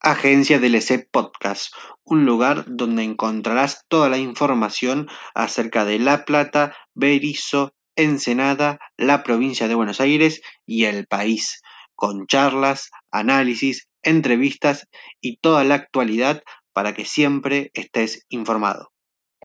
Agencia del Podcast, un lugar donde encontrarás toda la información acerca de La Plata, Berizo, Ensenada, la provincia de Buenos Aires y el país, con charlas, análisis, entrevistas y toda la actualidad para que siempre estés informado.